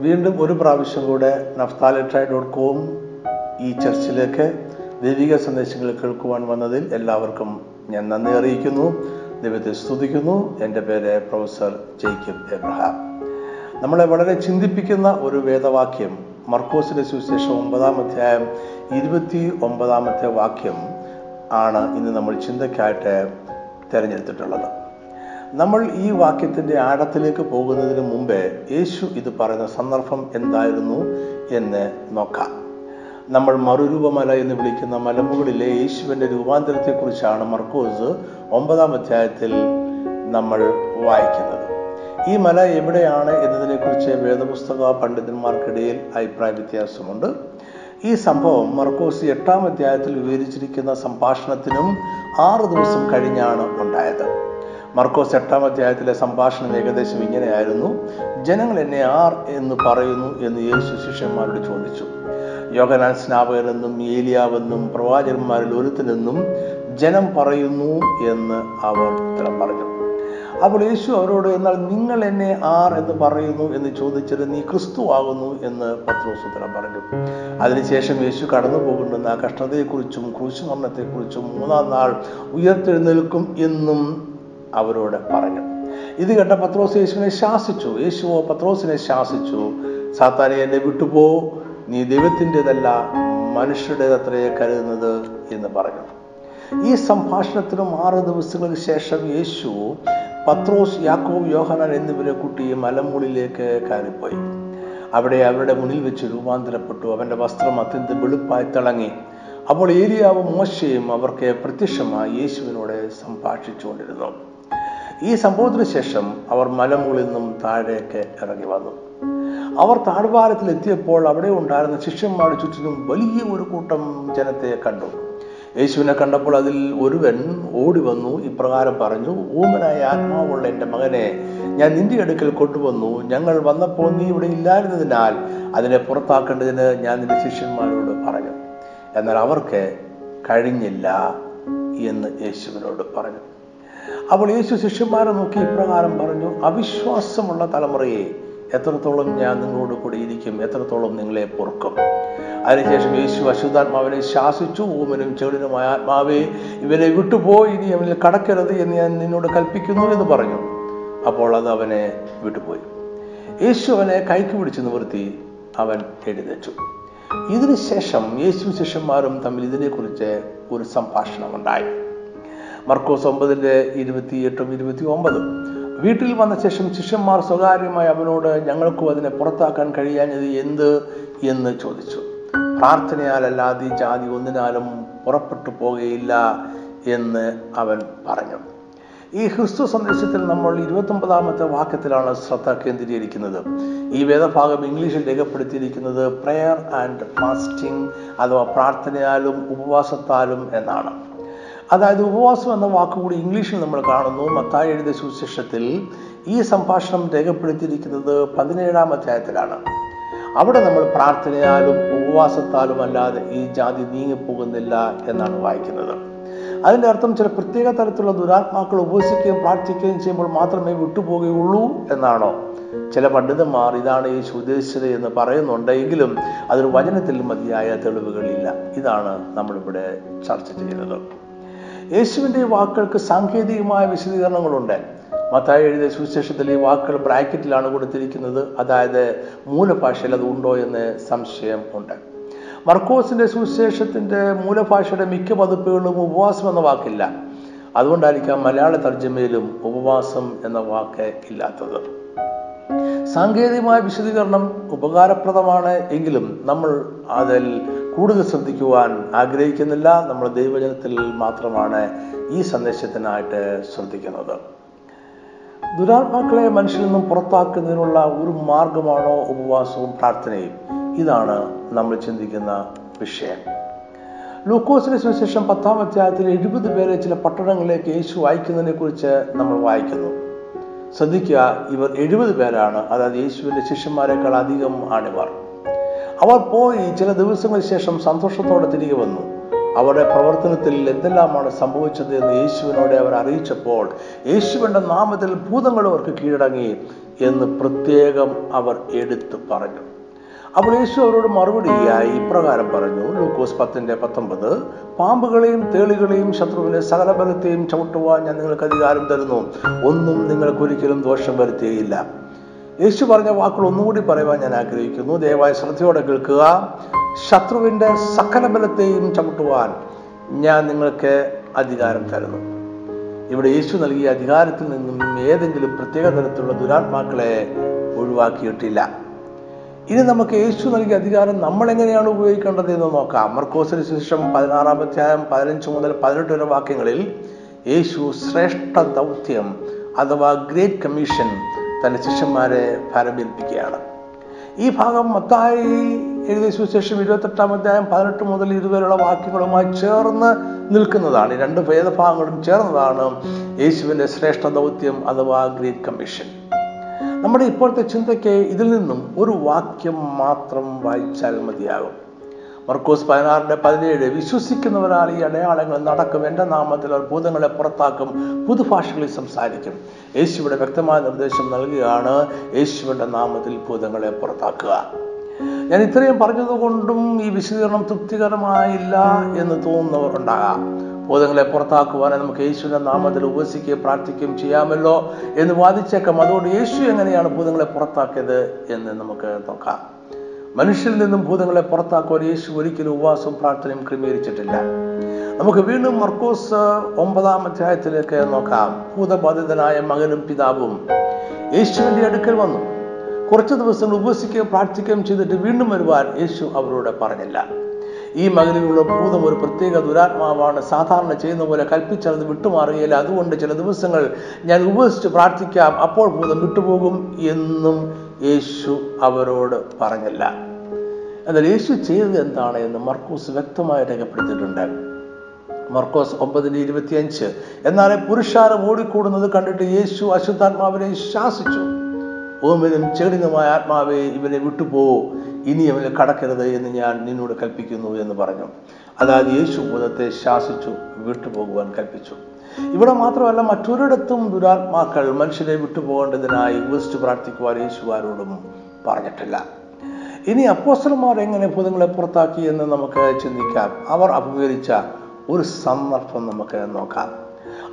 വീണ്ടും ഒരു പ്രാവശ്യം കൂടെ നഫ്താലട്രായ് ഡോട്ട് കോം ഈ ചർച്ചിലേക്ക് ദൈവിക സന്ദേശങ്ങൾ കേൾക്കുവാൻ വന്നതിൽ എല്ലാവർക്കും ഞാൻ നന്ദി അറിയിക്കുന്നു. ദൈവത്തെ സ്തുതിക്കുന്നു. എന്റെ പേര് പ്രൊഫസർ ജെയ്ക്കിബ് എബ്രഹാം. നമ്മളെ വളരെ ചിന്തിപ്പിക്കുന്ന ഒരു വേദവാക്യം മർക്കോസിന്റെ സുവിശേഷം ഒമ്പതാം അധ്യായം ഇരുപത്തി ഒമ്പതാമത്തെ വാക്യം ആണ് ഇന്ന് നമ്മൾ ചിന്തയ്ക്കായിട്ട് തിരഞ്ഞെടുത്തിട്ടുള്ളത്. നമ്മൾ ഈ വാക്യത്തിന്റെ ആഴത്തിലേക്ക് പോകുന്നതിന് മുമ്പേ യേശു ഇത് പറയുന്ന സന്ദർഭം എന്തായിരുന്നു എന്ന് നോക്കാം. നമ്മൾ മറുരൂപമല എന്ന് വിളിക്കുന്ന മലമുകളിലെ യേശുവിന്റെ രൂപാന്തരത്തെക്കുറിച്ചാണ് മർക്കോസ് ഒമ്പതാം അധ്യായത്തിൽ നമ്മൾ വായിക്കുന്നത്. ഈ മല എവിടെയാണ് എന്നതിനെക്കുറിച്ച് വേദപുസ്തക പണ്ഡിതന്മാർക്കിടയിൽ അഭിപ്രായ വ്യത്യാസമുണ്ട്. ഈ സംഭവം മർക്കോസ് എട്ടാം അധ്യായത്തിൽ വിവരിച്ചിരിക്കുന്ന സംഭാഷണത്തിനും ആറ് ദിവസം കഴിഞ്ഞാണ് ഉണ്ടായത്. മർക്കോസ് എട്ടാം അധ്യായത്തിലെ സംഭാഷണം ഏകദേശം ഇങ്ങനെയായിരുന്നു. ജനങ്ങൾ എന്നെ ആർ എന്ന് പറയുന്നു എന്ന് യേശു ശിഷ്യന്മാരോട് ചോദിച്ചു. യോഗനാൻ സ്നാപകനെന്നും ഏലിയാവെന്നും പ്രവാചകന്മാരിൽ ഒരുത്തിനെന്നും ജനം പറയുന്നു എന്ന് അവർ ഉത്തരം പറഞ്ഞു. അപ്പോൾ യേശു അവരോട് എന്നാൽ നിങ്ങൾ എന്നെ ആർ എന്ന് പറയുന്നു എന്ന് ചോദിച്ചത് നീ ക്രിസ്തു ആകുന്നു എന്ന് പത്രോസ് ഉത്തരം പറഞ്ഞു. അതിനുശേഷം യേശു കടന്നു പോകുന്ന ആ കഷ്ടതയെക്കുറിച്ചും ക്രൂശുമരണത്തെക്കുറിച്ചും മൂന്നാം നാൾ ഉയർത്തെഴുന്നേൽക്കും എന്നും അവരോട് പറഞ്ഞു. ഇത് കേട്ട പത്രോസ് യേശുവിനെ ശാസിച്ചു. യേശുവോ പത്രോസിനെ ശാസിച്ചു. സാത്താനെ എന്നെ വിട്ടുപോ. നീ ദൈവത്തിന്റെതല്ല മനുഷ്യരുടേതത്രയെ കരുതുന്നത് എന്ന് പറഞ്ഞു. ഈ സംഭാഷണത്തിനും ആറ് ദിവസങ്ങൾക്ക് ശേഷം യേശു പത്രോസ് യാക്കോബ് യോഹനാൻ എന്നിവരെ കൂട്ടി മലമുകളിലേക്ക് കയറിപ്പോയി. അവിടെ അവരുടെ മുന്നിൽ വെച്ച് രൂപാന്തരപ്പെട്ടു. അവന്റെ വസ്ത്രം അത്യന്തം വെളുപ്പായി തിളങ്ങി. അപ്പോൾ ഏരിയാവും മോശയും അവർക്ക് പ്രത്യക്ഷമായി യേശുവിനോട് സംഭാഷിച്ചുകൊണ്ടിരുന്നു. ഈ സംഭവത്തിന് ശേഷം അവർ മലമുകളിൽ നിന്നും താഴേക്ക് ഇറങ്ങി വന്നു. അവർ താഴ്വാരത്തിൽ എത്തിയപ്പോൾ അവിടെ ഉണ്ടായിരുന്ന ശിഷ്യന്മാരുടെ ചുറ്റിനും വലിയ ഒരു കൂട്ടം ജനത്തെ കണ്ടു. യേശുവിനെ കണ്ടപ്പോൾ അതിൽ ഒരുവൻ ഓടി വന്നു. ഇപ്രകാരം പറഞ്ഞു ഊമനായ ആത്മാവുള്ള എന്റെ മകനെ ഞാൻ നിന്റെ അടുക്കൽ കൊണ്ടുവന്നു. ഞങ്ങൾ വന്നപ്പോൾ നീ ഇവിടെ ഇല്ലായിരുന്നതിനാൽ അതിനെ പുറത്താക്കേണ്ടതിന് ഞാൻ നിന്റെ ശിഷ്യന്മാരോട് പറഞ്ഞു. എന്നാൽ അവർക്ക് കഴിഞ്ഞില്ല എന്ന് യേശുവിനോട് പറഞ്ഞു. അപ്പോൾ യേശു ശിഷ്യന്മാരെ നോക്കി ഇപ്രകാരം പറഞ്ഞു അവിശ്വാസമുള്ള തലമുറയെ എത്രത്തോളം ഞാൻ നിങ്ങളോട് കൂടി ഇരിക്കും എത്രത്തോളം നിങ്ങളെ പൊറുക്കും. അതിനുശേഷം യേശു അശുദ്ധാത്മാവിനെ ശാസിച്ചു ഓമനും ചെളിനുമായ ആത്മാവേ ഇവരെ വിട്ടുപോയി ഇനി അവനിൽ കടക്കരുത് എന്ന് ഞാൻ നിന്നോട് കൽപ്പിക്കുന്നു എന്ന് പറഞ്ഞു. അപ്പോൾ അത് അവനെ വിട്ടുപോയി. യേശു അവനെ കൈക്ക് പിടിച്ച് നിവർത്തി അവൻ എഴുന്നേറ്റു. ഇതിനുശേഷം യേശു ശിഷ്യന്മാരും തമ്മിൽ ഇതിനെക്കുറിച്ച് ഒരു സംഭാഷണം ഉണ്ടായി മർക്കോസ് ഒമ്പതിന്റെ ഇരുപത്തി എട്ടും ഇരുപത്തി ഒമ്പതും വീട്ടിൽ വന്ന ശേഷം ശിഷ്യന്മാർ സ്വകാര്യമായി അവനോട് ഞങ്ങൾക്കും അതിനെ പുറത്താക്കാൻ കഴിയാഞ്ഞത് എന്ത് എന്ന് ചോദിച്ചു. പ്രാർത്ഥനയാലല്ലാതെ ജാതി ഒന്നിനാലും പുറപ്പെട്ടു പോകുകയില്ല എന്ന് അവൻ പറഞ്ഞു. ഈ ക്രിസ്തു സന്ദേശത്തിൽ നമ്മൾ ഇരുപത്തൊമ്പതാമത്തെ വാക്യത്തിലാണ് ശ്രദ്ധ കേന്ദ്രീകരിക്കുന്നത്. ഈ വേദഭാഗം ഇംഗ്ലീഷിൽ രേഖപ്പെടുത്തിയിരിക്കുന്നത് പ്രെയർ ആൻഡ് ഫാസ്റ്റിംഗ് അഥവാ പ്രാർത്ഥനയാലും ഉപവാസത്താലും എന്നാണ്. അതായത് ഉപവാസം എന്ന വാക്കുകൂടി ഇംഗ്ലീഷിൽ നമ്മൾ കാണുന്നു. മത്തായി എഴുതിയ സുവിശേഷത്തിൽ ഈ സംഭാഷണം രേഖപ്പെടുത്തിയിരിക്കുന്നത് പതിനേഴാം അധ്യായത്തിലാണ്. അവിടെ നമ്മൾ പ്രാർത്ഥനയാലും ഉപവാസത്താലും അല്ലാതെ ഈ ജാതി നീങ്ങിപ്പോകുന്നില്ല എന്നാണ് വായിക്കുന്നത്. അതിന്റെ അർത്ഥം ചില പ്രത്യേക തരത്തിലുള്ള ദുരാത്മാക്കൾ ഉപവസിക്കുകയും പ്രാർത്ഥിക്കുകയും ചെയ്യുമ്പോൾ മാത്രമേ വിട്ടുപോകുകയുള്ളൂ എന്നാണോ? ചില പണ്ഡിതന്മാർ ഇതാണ് ഈ ഉദ്ദേശിച്ചത് എന്ന് പറയുന്നുണ്ടെങ്കിലും അതൊരു വചനത്തിൽ മതിയായ തെളിവുകളില്ല. ഇതാണ് നമ്മളിവിടെ ചർച്ച ചെയ്യുന്നത്. യേശുവിന്റെ വാക്കുകൾക്ക് സാങ്കേതികമായ വിശദീകരണങ്ങളുണ്ട്. മത്തായി എഴുതിയ സുവിശേഷത്തിൽ ഈ വാക്കുകൾ ബ്രാക്കറ്റിലാണ് കൊടുത്തിരിക്കുന്നത്. അതായത് മൂലഭാഷയിൽ അത് ഉണ്ടോ എന്ന് സംശയം ഉണ്ട്. മർക്കോസിന്റെ സുവിശേഷത്തിന്റെ മൂലഭാഷയുടെ മിക്ക പതിപ്പുകളിലും ഉപവാസം എന്ന വാക്കില്ല. അതുകൊണ്ടായിരിക്കാം മലയാള തർജമയിലും ഉപവാസം എന്ന വാക്ക് ഇല്ലാത്തത്. സാങ്കേതികമായ വിശദീകരണം ഉപകാരപ്രദമാണ് എങ്കിലും നമ്മൾ അതിൽ കൂടുതൽ ശ്രദ്ധിക്കുവാൻ ആഗ്രഹിക്കുന്നില്ല. നമ്മൾ ദൈവജനത്തിൽ മാത്രമാണ് ഈ സന്ദേശത്തിനായിട്ട് ശ്രദ്ധിക്കുന്നത്. ദുരാത്മാക്കളെ മനുഷ്യരിൽ നിന്നും പുറത്താക്കുന്നതിനുള്ള ഒരു മാർഗമാണോ ഉപവാസവും പ്രാർത്ഥനയും? ഇതാണ് നമ്മൾ ചിന്തിക്കുന്ന വിഷയം. ലൂക്കോസിന് സുവിശേഷം പത്താം അധ്യായത്തിൽ എഴുപത് പേരെ ചില പട്ടണങ്ങളിലേക്ക് യേശു അയക്കുന്നതിനെ കുറിച്ച് നമ്മൾ വായിക്കുന്നു. ശ്രദ്ധിക്കുക ഇവർ എഴുപത് പേരാണ്. അതായത് യേശുവിന്റെ ശിഷ്യന്മാരെക്കാൾ അധികം ആണിവർ. അവർ പോയി ചില ദിവസങ്ങൾക്ക് ശേഷം സന്തോഷത്തോടെ തിരികെ വന്നു. അവരുടെ പ്രവർത്തനത്തിൽ എന്തെല്ലാമാണ് സംഭവിച്ചത് എന്ന് യേശുവിനോട് അവർ അറിയിച്ചപ്പോൾ യേശുവിന്റെ നാമത്തിൽ ഭൂതങ്ങൾ അവർക്ക് കീഴടങ്ങി എന്ന് പ്രത്യേകം അവർ എടുത്തു പറഞ്ഞു. അപ്പോൾ യേശു അവരോട് മറുപടിയായി ഇപ്രകാരം പറഞ്ഞു. ലൂക്കോസ് പത്തിന്റെ പത്തൊമ്പത് പാമ്പുകളെയും തേളികളെയും ശത്രുവിനെ സകല ബലത്തെയും ചവിട്ടുവാൻ ഞാൻ നിങ്ങൾക്ക് അധികാരം തരുന്നു. ഒന്നും നിങ്ങൾക്കൊരിക്കലും ദോഷം വരുത്തുകയില്ല യേശു പറഞ്ഞ വാക്കുകൾ ഒന്നുകൂടി പറയുവാൻ ഞാൻ ആഗ്രഹിക്കുന്നു. ദയവായി ശ്രദ്ധയോടെ കേൾക്കുക. ശത്രുവിന്റെ സകല ബലത്തെയും ചവിട്ടുവാൻ ഞാൻ നിങ്ങൾക്ക് അധികാരം തരുന്നു. ഇവിടെ യേശു നൽകിയ അധികാരത്തിൽ നിന്നും ഏതെങ്കിലും പ്രത്യേക തരത്തിലുള്ള ദുരാത്മാക്കളെ ഒഴിവാക്കിയിട്ടില്ല. ഇനി നമുക്ക് യേശു നൽകിയ അധികാരം നമ്മൾ എങ്ങനെയാണ് ഉപയോഗിക്കേണ്ടത് എന്ന് നോക്കാം. മർക്കോസിന് ശേഷം പതിനാറാം അധ്യായം പതിനഞ്ച് മുതൽ പതിനെട്ട് വരെ വാക്യങ്ങളിൽ യേശു ശ്രേഷ്ഠ ദൗത്യം അഥവാ ഗ്രേറ്റ് കമ്മീഷൻ തന്റെ ശിഷ്യന്മാരെ ഫലമേൽപ്പിക്കുകയാണ് ഈ ഭാഗം മത്തായി എഴുതിയ സുവിശേഷം ഇരുപത്തെട്ടാം അധ്യായം പതിനെട്ട് മുതൽ ഇതുവരെയുള്ള വാക്യങ്ങളുമായി ചേർന്ന് നിൽക്കുന്നതാണ്. ഈ രണ്ട് ഭേദഭാഗങ്ങളും ചേർന്നതാണ് യേശുവിന്റെ ശ്രേഷ്ഠ ദൗത്യം അഥവാ ഗ്രീക്ക് കമ്മീഷൻ. നമ്മുടെ ഇപ്പോഴത്തെ ചിന്തയ്ക്ക് ഇതിൽ നിന്നും ഒരു വാക്യം മാത്രം വായിച്ചാൽ മതിയാകും. മർക്കോസ് പതിനാറിന്റെ പതിനേഴ് വിശ്വസിക്കുന്നവരാൽ ഈ അടയാളങ്ങൾ നടക്കും. എന്റെ നാമത്തിൽ അവർ ഭൂതങ്ങളെ പുറത്താക്കും പുതുഭാഷകളിൽ സംസാരിക്കും. യേശുവിടെ വ്യക്തമായ നിർദ്ദേശം നൽകുകയാണ് യേശുവിന്റെ നാമത്തിൽ ഭൂതങ്ങളെ പുറത്താക്കുക. ഞാൻ ഇത്രയും പറഞ്ഞതുകൊണ്ടും ഈ വിശദീകരണം തൃപ്തികരമായില്ല എന്ന് തോന്നുന്നവർ ഉണ്ടാകാം. ഭൂതങ്ങളെ പുറത്താക്കുവാനായി നമുക്ക് യേശുവിന്റെ നാമത്തിൽ ഉപസിക്കുകയും പ്രാർത്ഥിക്കുകയും ചെയ്യാമല്ലോ എന്ന് വാദിച്ചേക്കാം. അതുകൊണ്ട് യേശു എങ്ങനെയാണ് ഭൂതങ്ങളെ പുറത്താക്കിയത് എന്ന് നമുക്ക് നോക്കാം. മനുഷ്യരിൽ നിന്നും ഭൂതങ്ങളെ പുറത്താക്കുവാൻ യേശു ഒരിക്കലും ഉപവാസവും പ്രാർത്ഥനയും ക്രമീകരിച്ചിട്ടില്ല. നമുക്ക് വീണ്ടും മർക്കോസ് ഒമ്പതാം അധ്യായത്തിലേക്ക് നോക്കാം. ഭൂതബാധിതനായ മകനും പിതാവും യേശുവിന്റെ അടുക്കൽ വന്നു. കുറച്ച് ദിവസങ്ങൾ ഉപവസിക്കുകയും പ്രാർത്ഥിക്കുകയും ചെയ്തിട്ട് വീണ്ടും വരുവാൻ യേശു അവരോട് പറഞ്ഞില്ല. ഈ മകനിലുള്ള ഭൂതം ഒരു പ്രത്യേക ദുരാത്മാവാണ്. സാധാരണ ചെയ്യുന്ന പോലെ കൽപ്പിച്ചത് വിട്ടുമാറുകയില്ല. അതുകൊണ്ട് ചില ദിവസങ്ങൾ ഞാൻ ഉപവസിച്ച് പ്രാർത്ഥിക്കാം. അപ്പോൾ ഭൂതം വിട്ടുപോകും എന്നും യേശു അവരോട് പറഞ്ഞില്ല. എന്നാൽ യേശു ചെയ്തത് എന്താണ് എന്ന് മർക്കൂസ് വ്യക്തമായി രേഖപ്പെടുത്തിയിട്ടുണ്ട്. മർക്കോസ് ഒമ്പതിന് ഇരുപത്തിയഞ്ച്. എന്നാൽ പുരുഷാരം ഓടിക്കൂടുന്നത് കണ്ടിട്ട് യേശു അശുദ്ധാത്മാവിനെ ശാസിച്ചു. ഓമിനും ചെടിനുമായ ആത്മാവെ ഇവനെ വിട്ടുപോകൂ ഇനി അവനെ കടക്കരുത് എന്ന് ഞാൻ നിന്നോട് കൽപ്പിക്കുന്നു എന്ന് പറഞ്ഞു. അതായത് യേശു ഭൂതത്തെ ശാസിച്ചു വിട്ടുപോകുവാൻ കൽപ്പിച്ചു. ഇവിടെ മാത്രമല്ല മറ്റൊരിടത്തും ദുരാത്മാക്കൾ മനുഷ്യരെ വിട്ടുപോകേണ്ടതിനായി ഉപസിച്ച് പ്രാർത്ഥിക്കുവാൻ യേശുവാരോടും പറഞ്ഞിട്ടില്ല. ഇനി അപ്പോസ്റ്റർമാർ എങ്ങനെ ഭൂതങ്ങളെ പുറത്താക്കി എന്ന് നമുക്ക് ചിന്തിക്കാം? അവർ അഭിമുഖീകരിച്ച ഒരു സന്ദർഭം നമുക്ക് നോക്കാം.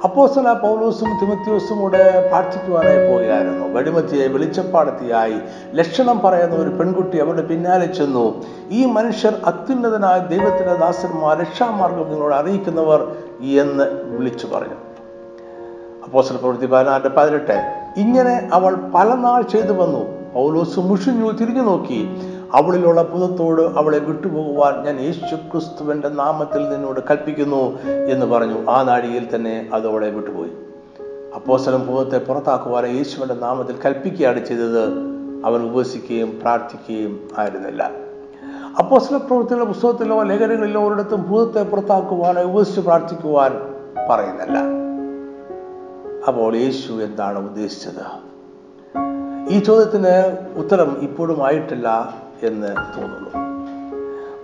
അപ്പോസ്തല പൗലോസും തിമത്യോസും കൂടെ പ്രാർത്ഥിക്കുവാനായി പോവുകയായിരുന്നു. വെടിമത്തിയെ വെളിച്ചപ്പാടത്തിയായി. ലക്ഷണം പറയുന്ന ഒരു പെൺകുട്ടി അവരുടെ പിന്നാലെ ചെന്നു. ഈ മനുഷ്യർ അത്യുന്നതനായ ദൈവത്തിന്റെ ദാസന്മാർ രക്ഷാമാർഗം നിങ്ങളോട് അറിയിക്കുന്നവർ എന്ന് വിളിച്ചു പറഞ്ഞു. അപ്പോസ്റ്റൽ പ്രവൃത്തി പതിനാറ് പതിനെട്ട്. ഇങ്ങനെ അവൾ പല നാൾ ചെയ്തു വന്നു. പൗലോസ് മുഷിഞ്ഞു തിരിഞ്ഞു നോക്കി. അവളിലുള്ള പുതത്തോട് അവളെ വിട്ടുപോകുവാൻ ഞാൻ യേശു ക്രിസ്തുവിന്റെ നാമത്തിൽ നിന്നോട് കൽപ്പിക്കുന്നു എന്ന് പറഞ്ഞു. ആ നാഴികയിൽ തന്നെ അത് അവളെ വിട്ടുപോയി. അപ്പോസലം ഭൂതത്തെ പുറത്താക്കുവാൻ യേശുവിന്റെ നാമത്തിൽ കൽപ്പിക്കുകയാണ് ചെയ്തത്. അവൻ ഉപസിക്കുകയും പ്രാർത്ഥിക്കുകയും ആയിരുന്നില്ല. അപ്പോസ്തല പ്രവൃത്തിയുടെ പുസ്തകത്തിലോ ലേഖനങ്ങളിലോ ഒരിടത്തും ഭൂതത്തെ പുറത്താക്കുവാനോ ഉപസിച്ച് പ്രാർത്ഥിക്കുവാൻ പറയുന്നില്ല. അപ്പോൾ യേശു എന്താണ് ഉദ്ദേശിച്ചത്? ഈ ചോദ്യത്തിന് ഉത്തരം ഇപ്പോഴും ആയിട്ടില്ല. എന്ന് തോന്നുന്നു.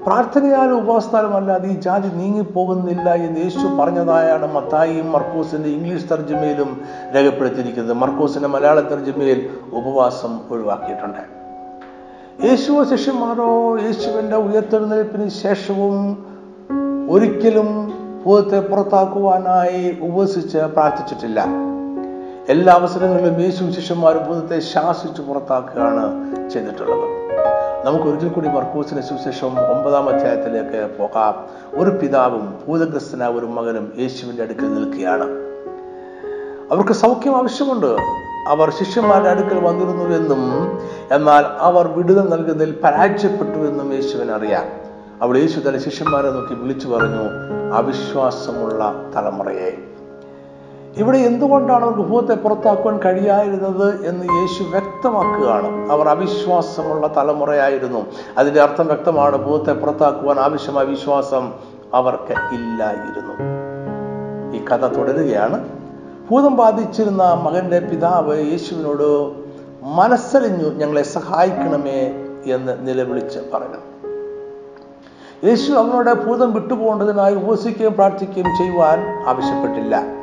പ്രാർത്ഥനയാലും ഉപാസനാലും അല്ലാതെ ഈ ജാതി നീങ്ങിപ്പോകുന്നില്ല എന്ന് യേശു പറഞ്ഞതായാണ് മത്തായിയും മർക്കോസിന്റെ ഇംഗ്ലീഷ് തർജമയിലും രേഖപ്പെടുത്തിയിരിക്കുന്നത്. മർക്കോസിന്റെ മലയാള തർജമയിൽ ഉപവാസം ഒഴിവാക്കിയിട്ടുണ്ട്. യേശുവോ ശിഷ്യന്മാരോ യേശുവിന്റെ ഉയർത്തെഴുന്നേൽപ്പിന് ശേഷവും ഒരിക്കലും ഭൂതത്തെ പുറത്താക്കുവാനായി ഉപസിച്ച് പ്രാർത്ഥിച്ചിട്ടില്ല. എല്ലാ അവസരങ്ങളിലും യേശു ശിഷ്യന്മാരും ഭൂതത്തെ ശാസിച്ച് പുറത്താക്കുകയാണ് ചെയ്തിട്ടുള്ളത്. നമുക്ക് ഒരിക്കൽ കൂടി മർക്കൂസിന് സുവിശേഷം ഒമ്പതാം അധ്യായത്തിലേക്ക് പോകാം. ഒരു പിതാവും ഭൂതഗ്രസ്തനായ ഒരു മകനും യേശുവിന്റെ അടുക്കൽ നിൽക്കുകയാണ്. അവർക്ക് സൗഖ്യം ആവശ്യമുണ്ട്. അവർ ശിഷ്യന്മാരുടെ അടുക്കൽ വന്നിരുന്നു എന്നും എന്നാൽ അവർ വിടുതൽ നൽകുന്നതിൽ പരാജയപ്പെട്ടു എന്നും യേശുവിന് അറിയാം. അവിടെ യേശു തന്റെ ശിഷ്യന്മാരെ നോക്കി വിളിച്ചു പറഞ്ഞു അവിശ്വാസമുള്ള തലമുറയെ ഇവിടെ എന്തുകൊണ്ടാണ് അവർക്ക് ഭൂതത്തെ പുറത്താക്കുവാൻ കഴിയായിരുന്നത് എന്ന് യേശു വ്യക്തമാക്കുകയാണ്. അവർ അവിശ്വാസമുള്ള തലമുറയായിരുന്നു. അതിന്റെ അർത്ഥം വ്യക്തമാണ്. ഭൂതത്തെ പുറത്താക്കുവാൻ ആവശ്യമായ വിശ്വാസം അവർക്ക് ഇല്ലായിരുന്നു. ഈ കഥ തുടരുകയാണ്. ഭൂതം ബാധിച്ചിരുന്ന മകന്റെ പിതാവ് യേശുവിനോട് മനസ്സലിഞ്ഞു ഞങ്ങളെ സഹായിക്കണമേ എന്ന് നിലവിളിച്ച് പറഞ്ഞു. യേശു അവനോട് ഭൂതം വിട്ടുപോകേണ്ടതിനായി ഉപസിക്കുകയും പ്രാർത്ഥിക്കുകയും ചെയ്യുവാൻ ആവശ്യപ്പെട്ടില്ല.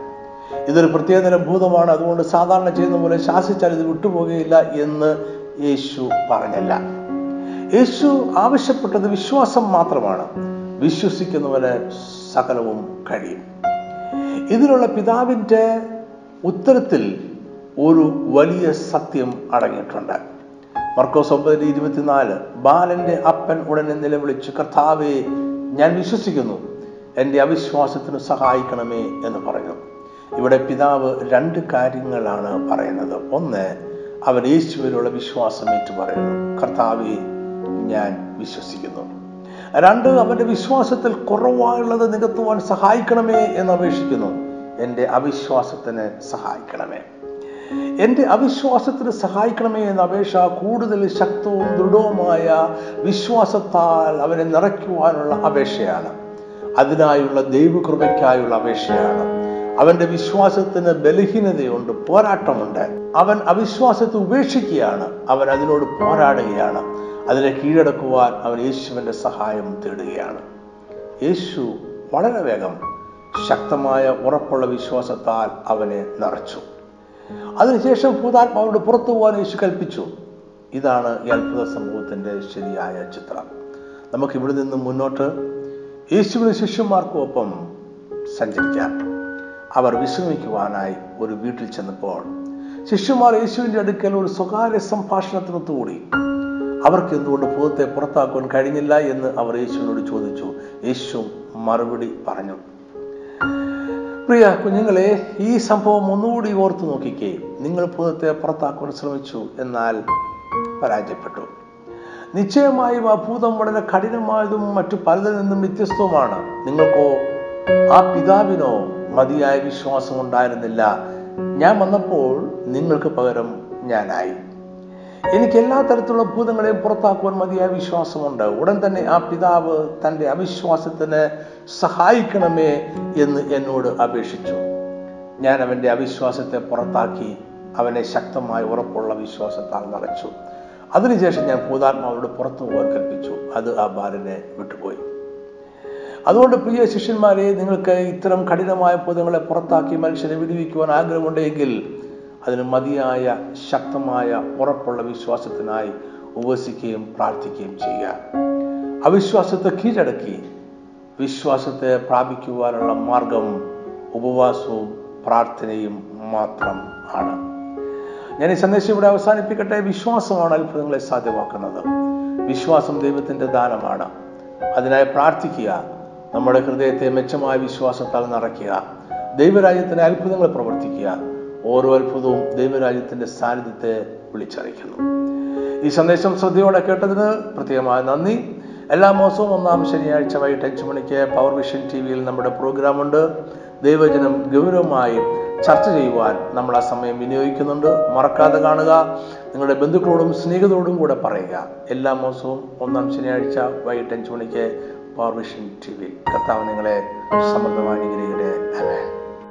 ഇതൊരു പ്രത്യേകതരം ഭൂതമാണ്. അതുകൊണ്ട് സാധാരണ ചെയ്യുന്ന പോലെ ശാസിച്ചാൽ ഇത് വിട്ടുപോകുകയില്ല എന്ന് യേശു പറഞ്ഞല്ല. യേശു ആവശ്യപ്പെട്ടത് വിശ്വാസം മാത്രമാണ്. വിശ്വസിക്കുന്നവന് സകലവും കഴിയും. ഇതിലുള്ള പിതാവിന്റെ ഉത്തരത്തിൽ ഒരു വലിയ സത്യം അടങ്ങിയിട്ടുണ്ട്. മർക്കോസ് ഒമ്പതിന്റെ ഇരുപത്തിനാല് ബാലന്റെ അപ്പൻ ഉടനെ നിലവിളിച്ചു കർത്താവെ ഞാൻ വിശ്വസിക്കുന്നു. എന്റെ അവിശ്വാസത്തിന് സഹായിക്കണമേ എന്ന് പറഞ്ഞു. ഇവിടെ പിതാവ് രണ്ട് കാര്യങ്ങളാണ് പറയുന്നത്. ഒന്ന് അവർ യേശുവിലുള്ള വിശ്വാസം ഏറ്റു പറയുന്നു. കർത്താവെ ഞാൻ വിശ്വസിക്കുന്നു. രണ്ട് അവന്റെ വിശ്വാസത്തിൽ കുറവായുള്ളത് നികത്തുവാൻ സഹായിക്കണമേ എന്ന് അപേക്ഷിക്കുന്നു. എന്റെ അവിശ്വാസത്തിന് സഹായിക്കണമേ. എന്റെ അവിശ്വാസത്തിന് സഹായിക്കണമേ എന്ന അപേക്ഷ കൂടുതൽ ശക്തവും ദൃഢവുമായ വിശ്വാസത്താൽ അവനെ നിറയ്ക്കുവാനുള്ള അപേക്ഷയാണ്. അതിനായുള്ള ദൈവകൃപയ്ക്കായുള്ള അപേക്ഷയാണ്. അവന്റെ വിശ്വാസത്തിന് ബലഹീനതയുണ്ട് പോരാട്ടമുണ്ട്. അവൻ അവിശ്വാസത്തെ ഉപേക്ഷിക്കുകയാണ് അവൻ അതിനോട് പോരാടുകയാണ്. അതിനെ കീഴടക്കുവാൻ അവൻ യേശുവിന്റെ സഹായം തേടുകയാണ്. യേശു വളരെ വേഗം ശക്തമായ ഉറപ്പുള്ള വിശ്വാസത്താൽ അവനെ നിറച്ചു. അതിനുശേഷം ഭൂതാത്മാവിനോട് പുറത്തു പോകാൻ യേശു കൽപ്പിച്ചു. ഇതാണ് ഈ അത്ഭുത സമൂഹത്തിന്റെ ശരിയായ ചിത്രം. നമുക്ക് ഇവിടെ നിന്ന് മുന്നോട്ട് യേശുവിന് ശിഷ്യന്മാർക്കും ഒപ്പം സഞ്ചരിക്കാം. അവർ വിശ്രമിക്കുവാനായി ഒരു വീട്ടിൽ ചെന്നപ്പോൾ ശിഷ്യന്മാർ യേശുവിന്റെ അടുക്കൽ ഒരു സ്വകാര്യ സംഭാഷണത്തിനൊത്തുകൂടി അവർക്ക് എന്തുകൊണ്ട് ഭൂതത്തെ പുറത്താക്കുവാൻ കഴിഞ്ഞില്ല എന്ന് അവർ യേശുവിനോട് ചോദിച്ചു. യേശു മറുപടി പറഞ്ഞു പ്രിയ കുഞ്ഞുങ്ങളെ ഈ സംഭവം ഒന്നുകൂടി ഓർത്തു നോക്കിക്കേ. നിങ്ങൾ ഭൂതത്തെ പുറത്താക്കുവാൻ ശ്രമിച്ചു എന്നാൽ പരാജയപ്പെട്ടു. നിശ്ചയമായും ആ ഭൂതം വളരെ കഠിനമായതും മറ്റു പലതിൽ നിന്നും വ്യത്യസ്തവുമാണ്. നിങ്ങൾക്കോ ആ പിതാവിനോ മതിയായ വിശ്വാസം ഉണ്ടായിരുന്നില്ല. ഞാൻ വന്നപ്പോൾ നിങ്ങൾക്ക് പകരം ഞാനായി. എനിക്ക് എല്ലാ തരത്തിലുള്ള ഭൂതങ്ങളെയും പുറത്താക്കുവാൻ മതിയായ വിശ്വാസമുണ്ട്. ഉടൻ തന്നെ ആ പിതാവ് തന്റെ അവിശ്വാസത്തിന് സഹായിക്കണമേ എന്ന് എന്നോട് അപേക്ഷിച്ചു. ഞാൻ അവന്റെ അവിശ്വാസത്തെ പുറത്താക്കി അവനെ ശക്തമായ ഉറപ്പുള്ള വിശ്വാസത്താൽ നിറച്ചു. അതിനുശേഷം ഞാൻ ഭൂതാത്മാവോട് പുറത്തു പോകാൻ കൽപ്പിച്ചു. അത് ആ ബാലനെ വിട്ടുപോയി. അതുകൊണ്ട് പ്രിയ ശിഷ്യന്മാരെ നിങ്ങൾക്ക് ഇത്തരം കഠിനമായ പൊതുങ്ങളെ പുറത്താക്കി മനുഷ്യനെ വിടുവിക്കുവാൻ ആഗ്രഹമുണ്ടെങ്കിൽ അതിന് മതിയായ ശക്തമായ ഉറപ്പുള്ള വിശ്വാസത്തിനായി ഉപസിക്കുകയും പ്രാർത്ഥിക്കുകയും ചെയ്യുക. അവിശ്വാസത്തെ കീഴടക്കി വിശ്വാസത്തെ പ്രാപിക്കുവാനുള്ള മാർഗം ഉപവാസവും പ്രാർത്ഥനയും മാത്രം ആണ്. ഞാൻ ഈ സന്ദേശം ഇവിടെ അവസാനിപ്പിക്കട്ടെ. വിശ്വാസമാണ് അത്ഭുതങ്ങളെ സാധ്യമാക്കുന്നത്. വിശ്വാസം ദൈവത്തിന്റെ ദാനമാണ്. അതിനായി പ്രാർത്ഥിക്കുക. നമ്മുടെ ഹൃദയത്തെ മെച്ചമായ വിശ്വാസത്താൽ നിറയ്ക്കുക. ദൈവരാജ്യത്തിന് അത്ഭുതങ്ങൾ പ്രവർത്തിക്കുക. ഓരോ അത്ഭുതവും ദൈവരാജ്യത്തിന്റെ സാന്നിധ്യത്തെ വിളിച്ചറിയിക്കുന്നു. ഈ സന്ദേശം ശ്രദ്ധയോടെ കേട്ടതിന് പ്രത്യേകമായ നന്ദി. എല്ലാ മാസവും ഒന്നാം ശനിയാഴ്ച വൈകിട്ട് അഞ്ചു മണിക്ക് പവർ വിഷൻ ടി വിയിൽ നമ്മുടെ പ്രോഗ്രാമുണ്ട് ദൈവജനം ഗൗരവമായി ചർച്ച ചെയ്യുവാൻ നമ്മൾ ആ സമയം വിനിയോഗിക്കുന്നുണ്ട്. മറക്കാതെ കാണുക. നിങ്ങളുടെ ബന്ധുക്കളോടും സ്നേഹിതരോടും കൂടെ പറയുക. എല്ലാ മാസവും ഒന്നാം ശനിയാഴ്ച വൈകിട്ട് അഞ്ചു മണിക്ക് പവർ വിഷൻ ടി വി കർത്താവ് നിങ്ങളെ സമൃദ്ധമായി അനുഗ്രഹിക്കട്ടെ